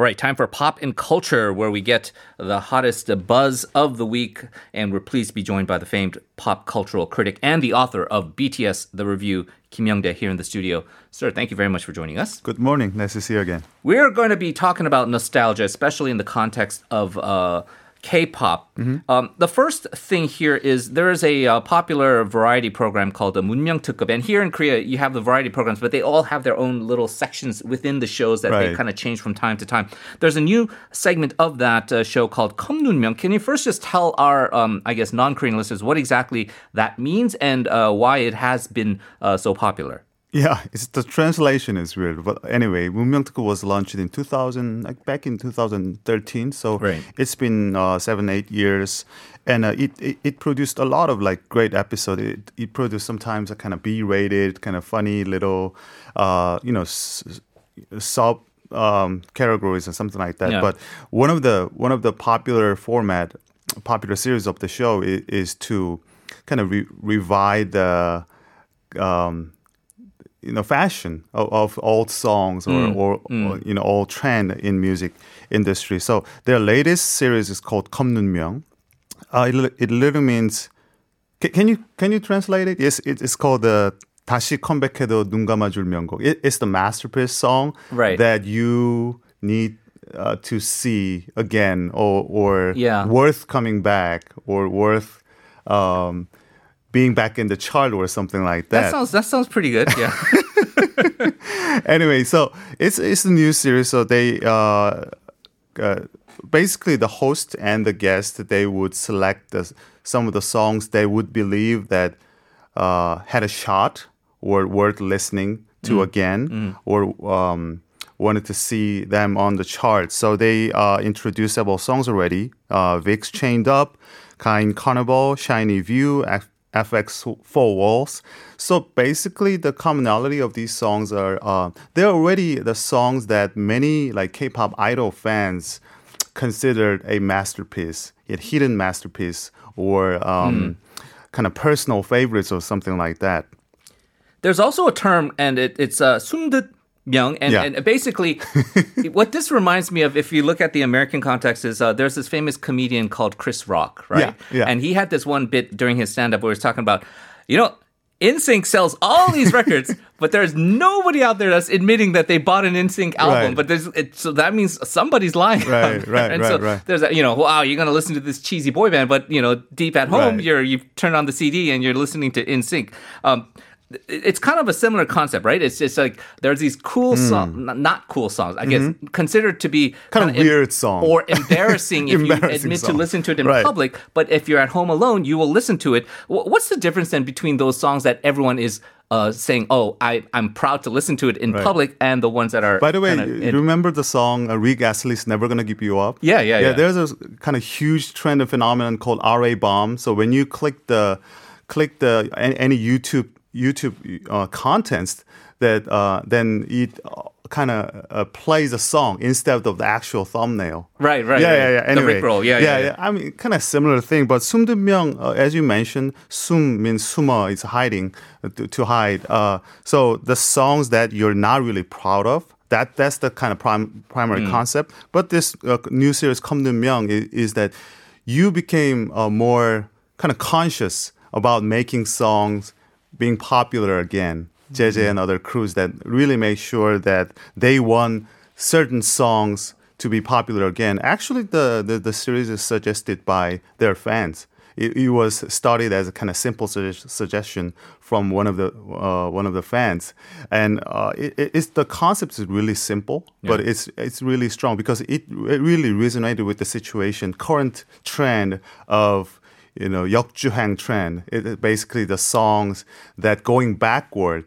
All right, time for pop and culture, where we get the hottest buzz of the week, and we're pleased to be joined by the famed pop cultural critic and the author of BTS: The Review, Kim Youngdae, here in the studio. Sir, thank you very much for joining us. Good morning. Nice to see you again. We're going to be talking about nostalgia, especially in the context of. Uh, K-pop. Um, the first thing here is there is a uh, popular variety program called the Munmyeong Tukkup, and here in Korea you have the variety programs, but they all have their own little sections within the shows that they kind of change from time to time. There's a new segment of that uh, show called Komnunmyeong. Can you first just tell our, um, I guess, non-Korean listeners what exactly that means and uh, why it has been uh, so popular? Yeah, it's the translation is weird. But anyway, 문명특급 was launched in 2000, like back in 2013. So right. it's been uh, seven, eight years, and uh, it, it, it produced a lot of like great episodes. It, it produced sometimes a kind of B-rated, kind of funny little, uh, you know, s- sub um, categories and something like that. Yeah. But one of the one of the popular format, popular series of the show is, is to kind of re- revive the um, you know fashion of, of old songs or, or, or you know old trend in music industry. So their latest series is called Komnunmyeong. Uh, it, li- it literally means can, can you can you translate it? Yes, it, it's called the 다시 컴백해도 눈 감아줄 명곡. It, it's the masterpiece song Right. that you need uh, to see again or or Yeah. worth coming back or worth um, being back in the chart or something like that. That sounds that sounds pretty good. Yeah. anyway, so it's it's a new series. So they uh, uh, basically the host and the guest they would select the, some of the songs they would believe that uh, had a shot or worth listening to mm. again mm. or. Um, wanted to see them on the chart. So they uh, introduced several songs already. Uh, VIXX Chained Up, Kind Carnival, SHINee View, f(x) 4 Walls. So basically, the commonality of these songs are uh, they're already the songs that many like K-pop idol fans considered a masterpiece, a hidden masterpiece, or um, mm. kind of personal favorites or something like that. There's also a term, and it, it's uh, 숨듯 myung, and, Yeah. and basically, what this reminds me of, if you look at the American context, is uh, there's this famous comedian called Chris Rock, right? Yeah, yeah. And he had this one bit during his stand-up where he was talking about, you know. NSYNC sells all these records, but there's nobody out there that's admitting that they bought an NSYNC album. Right. But there's it, so that means somebody's lying. Right, right, and right, so right. there's that, you know, wow, you're gonna listen to this cheesy boy band, but you know, deep at home, Right. you're you turn on the CD and you're listening to NSYNC. Um, it's kind of a similar concept, right? It's just like there's these cool songs, not cool songs, I guess, considered to be. Mm-hmm. Kind of em- weird song. or embarrassing if you Embarrassing admit to song. listen to it in Right. public. But if you're at home alone, you will listen to it. What's the difference then between those songs that everyone is uh, saying, "Oh, I I'm proud to listen to it in Right. public," and the ones that are By the way, in- remember the song uh, Rick Astley's "Never Gonna Give You Up"? Yeah, yeah, yeah. There's a kind of huge trend and phenomenon called RA bomb. So when you click the click the any YouTube YouTube uh, contents that uh, then it uh, kind of uh, plays a song instead of the actual thumbnail. Right, right. Yeah, right. yeah, yeah. Anyway, the Yeah, yeah, yeah, yeah. I mean, kind of similar thing. But 숨듣명, uh, as you mentioned, Sum means 숨어 is hiding, uh, to, to hide. Uh, so the songs that you're not really proud of. That, that's the kind of prim- primary mm. concept. But this uh, new series, Komnunmyeong, is, is that you became uh, more kind of conscious about making songs being popular again. JJ and other crews that really made sure that they won certain songs to be popular again. Actually, the, the, the series is suggested by their fans. It, it was started as a kind of simple sugge- suggestion from one of the uh, one of the fans, and uh, it, it- it's the concept is really simple, but it's it's really strong because it, it really resonated with the situation, current trend of you know 역주행 trend. It, it basically the songs that going backward,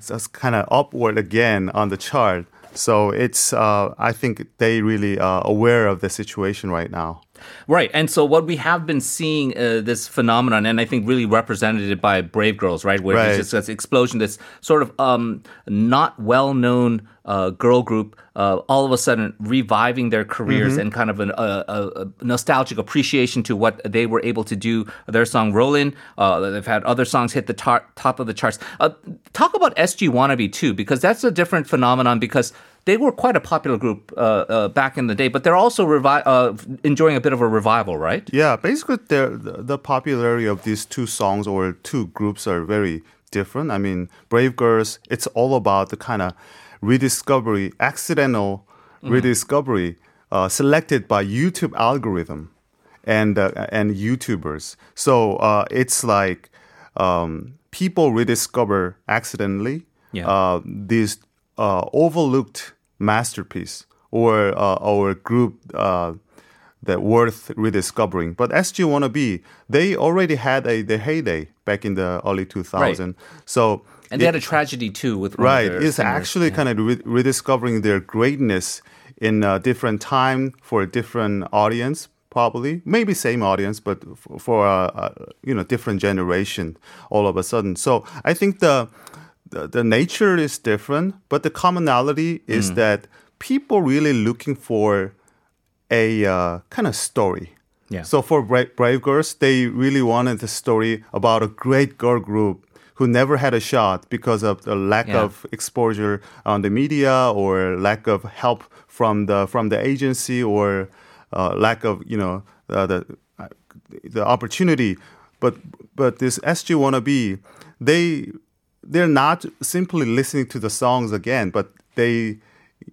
so it's kind of upward again on the chart. So it's uh, I think they really are aware of the situation right now. Right. And so what we have been seeing uh, this phenomenon, and I think really represented it by Brave Girls, right? Where Right. it's just this explosion, this sort of um, not well known uh, girl group, uh, all of a sudden reviving their careers Mm-hmm. and kind of an, a, a, a nostalgic appreciation to what they were able to do. Their song Rollin', uh, they've had other songs hit the tar- top of the charts. Uh, talk about SG Wannabe too, because that's a different phenomenon because they were quite a popular group uh, uh, back in the day, but they're also revi- uh, enjoying a bit of a revival, right? Yeah, basically, the the popularity of these two songs or two groups are very different. I mean, Brave Girls, it's all about the kind of rediscovery, accidental rediscovery, uh, selected by YouTube algorithm and uh, and YouTubers. So uh, it's like um, people rediscover accidentally Yeah. uh, uh, overlooked masterpiece or uh, or group uh, that worth rediscovering. But SG Wannabe, they already had a their heyday back in the early 2000s. Right. So And they it- had a tragedy too with right it's singers. actually kind of re- rediscovering their greatness in a different time for a different audience probably maybe same audience but f- for a, a you know different generation all of a sudden so i think the the, the nature is different but the commonality Mm. is that people really looking for a uh, kind of story Yeah. so for Brave, Brave Girls, they really wanted the story about a great girl group who never had a shot because of the lack Yeah. of exposure on the media or lack of help from the from the agency or uh, lack of you know uh, the uh, the opportunity. But but this SG wannabe, they they're not simply listening to the songs again, but they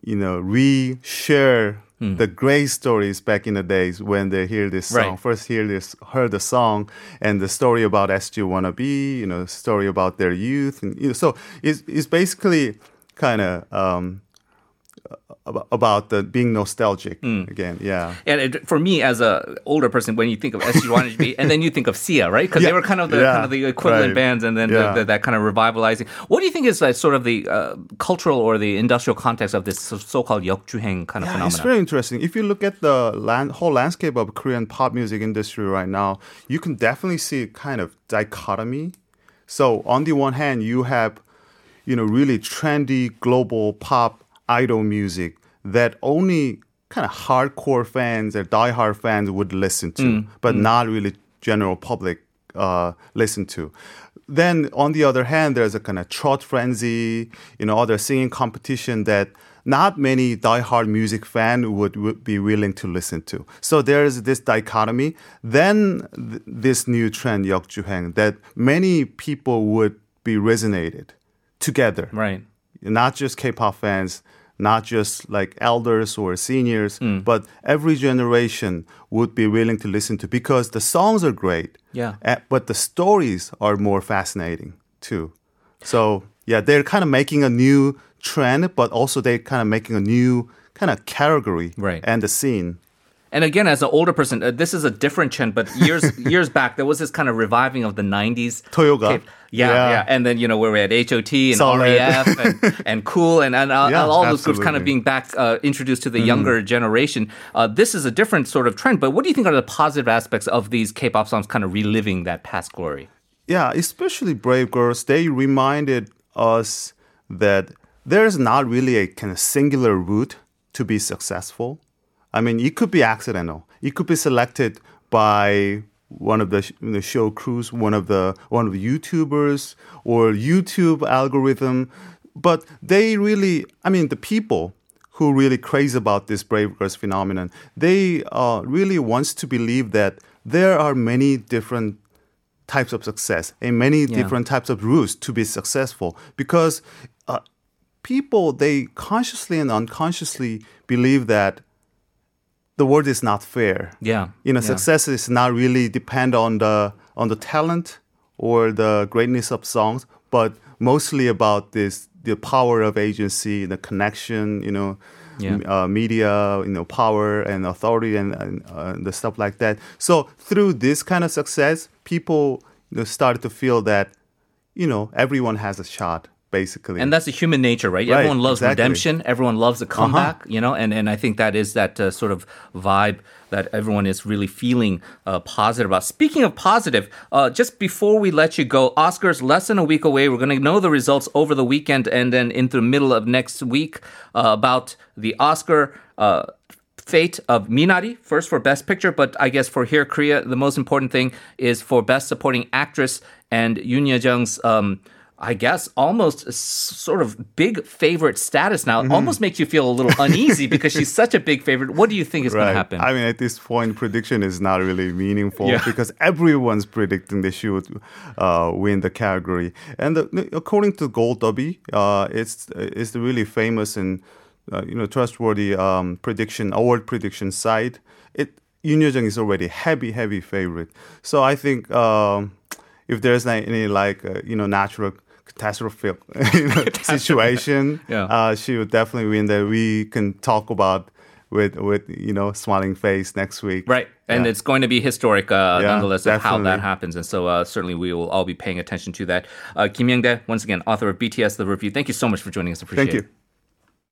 you know re-share the great stories back in the days when they hear this song Right. first hear this heard the song and the story about SG wannabe you know story about their youth and you know so it's, it's basically kind of um about the being nostalgic mm. again. Yeah. And it, for me, as a older person, when you think of SG Wannabe, and then you think of SeeYa, right? Because yeah. they were kind of the yeah. kind of the equivalent right. bands, and then yeah. the, the, that kind of revivalizing. What do you think is like sort of the uh, cultural or the industrial context of this so-called 역주행 kind of phenomenon? It's very interesting. If you look at the land, whole landscape of Korean pop music industry right now, you can definitely see kind of dichotomy. So on the one hand, you have you know really trendy global pop idol music that only kind of hardcore fans or diehard fans would listen to, but not really general public uh, listen to. Then on the other hand, there's a kind of trot frenzy, you know, other singing competition that not many diehard music fan would, would be willing to listen to. So there's this dichotomy. Then th- this new trend, 역주행, that many people would be resonated together Right. not just K-pop fans, not just like elders or seniors, Mm. but every generation would be willing to listen to because the songs are great. Yeah. but the stories are more fascinating too. So yeah, they're kind of making a new trend, but also they're kind of making a new kind of category Right. and the scene. And again, as an older person, uh, this is a different trend. But years years back, there was this kind of reviving of the '90s. Totoga. Yeah, yeah, Yeah. and then you know where we had HOT and Solid. REF and, and Cool and, and uh, Yeah, all those groups kind of being back uh, introduced to the younger generation. Uh, this is a different sort of trend. But what do you think are the positive aspects of these K-pop songs, kind of reliving that past glory? Yeah, especially Brave Girls, they reminded us that there's not really a kind of singular route to be successful. I mean, it could be accidental. It could be selected by one of the, sh- the show crews, one of the one of the YouTubers or YouTube algorithm. But they really, I mean, the people who really craze about this Brave Girls phenomenon, they uh, really wants to believe that there are many different types of success and many Yeah. different types of routes to be successful because uh, people they consciously and unconsciously believe that the world is not fair Yeah, you know yeah. success is not really depend on the on the talent or the greatness of songs but mostly about this the power of agency the connection you know Yeah. uh, media you know power and authority and, and uh, the stuff like that so through this kind of success people you know, started to feel that you know everyone has a shot basically And that's a human nature, right? Right, Everyone loves exactly. Uh-huh. redemption. Everyone loves a comeback, you know, and, and I think that is that uh, sort of vibe that everyone is really feeling uh, positive about. Speaking of positive, uh, just before we let you go, Oscars less than a week away. We're going to know the results over the weekend and then into the middle of next week uh, about the Oscar. Uh, fate of Minari, first for Best Picture, but I guess for here, Korea, the most important thing is for Best Supporting Actress and Youn Yuh-jung's um, I guess, almost sort of big favorite status now. Mm-hmm. Almost makes you feel a little uneasy because she's such a big favorite. What do you think is going to happen? I mean, at this point, prediction is not really meaningful Yeah. because everyone's predicting that she would uh, win the category. And the, according to Gold Derby, uh, it's it's the really famous and uh, you know trustworthy um, prediction award prediction site. It Youn is already heavy heavy favorite. So I think um, if there's any, any like uh, you know natural catastrophic you know, situation, Yeah. uh, she would definitely win. That we can talk about with with you know smiling face next week. Right. And Yeah. it's going to be historic, uh, Yeah, nonetheless, of how that happens. And so uh, certainly we will all be paying attention to that. Uh, Kim Young-dae, once again, author of BTS The Review. Thank you so much for joining us. Appreciate Thank it. you.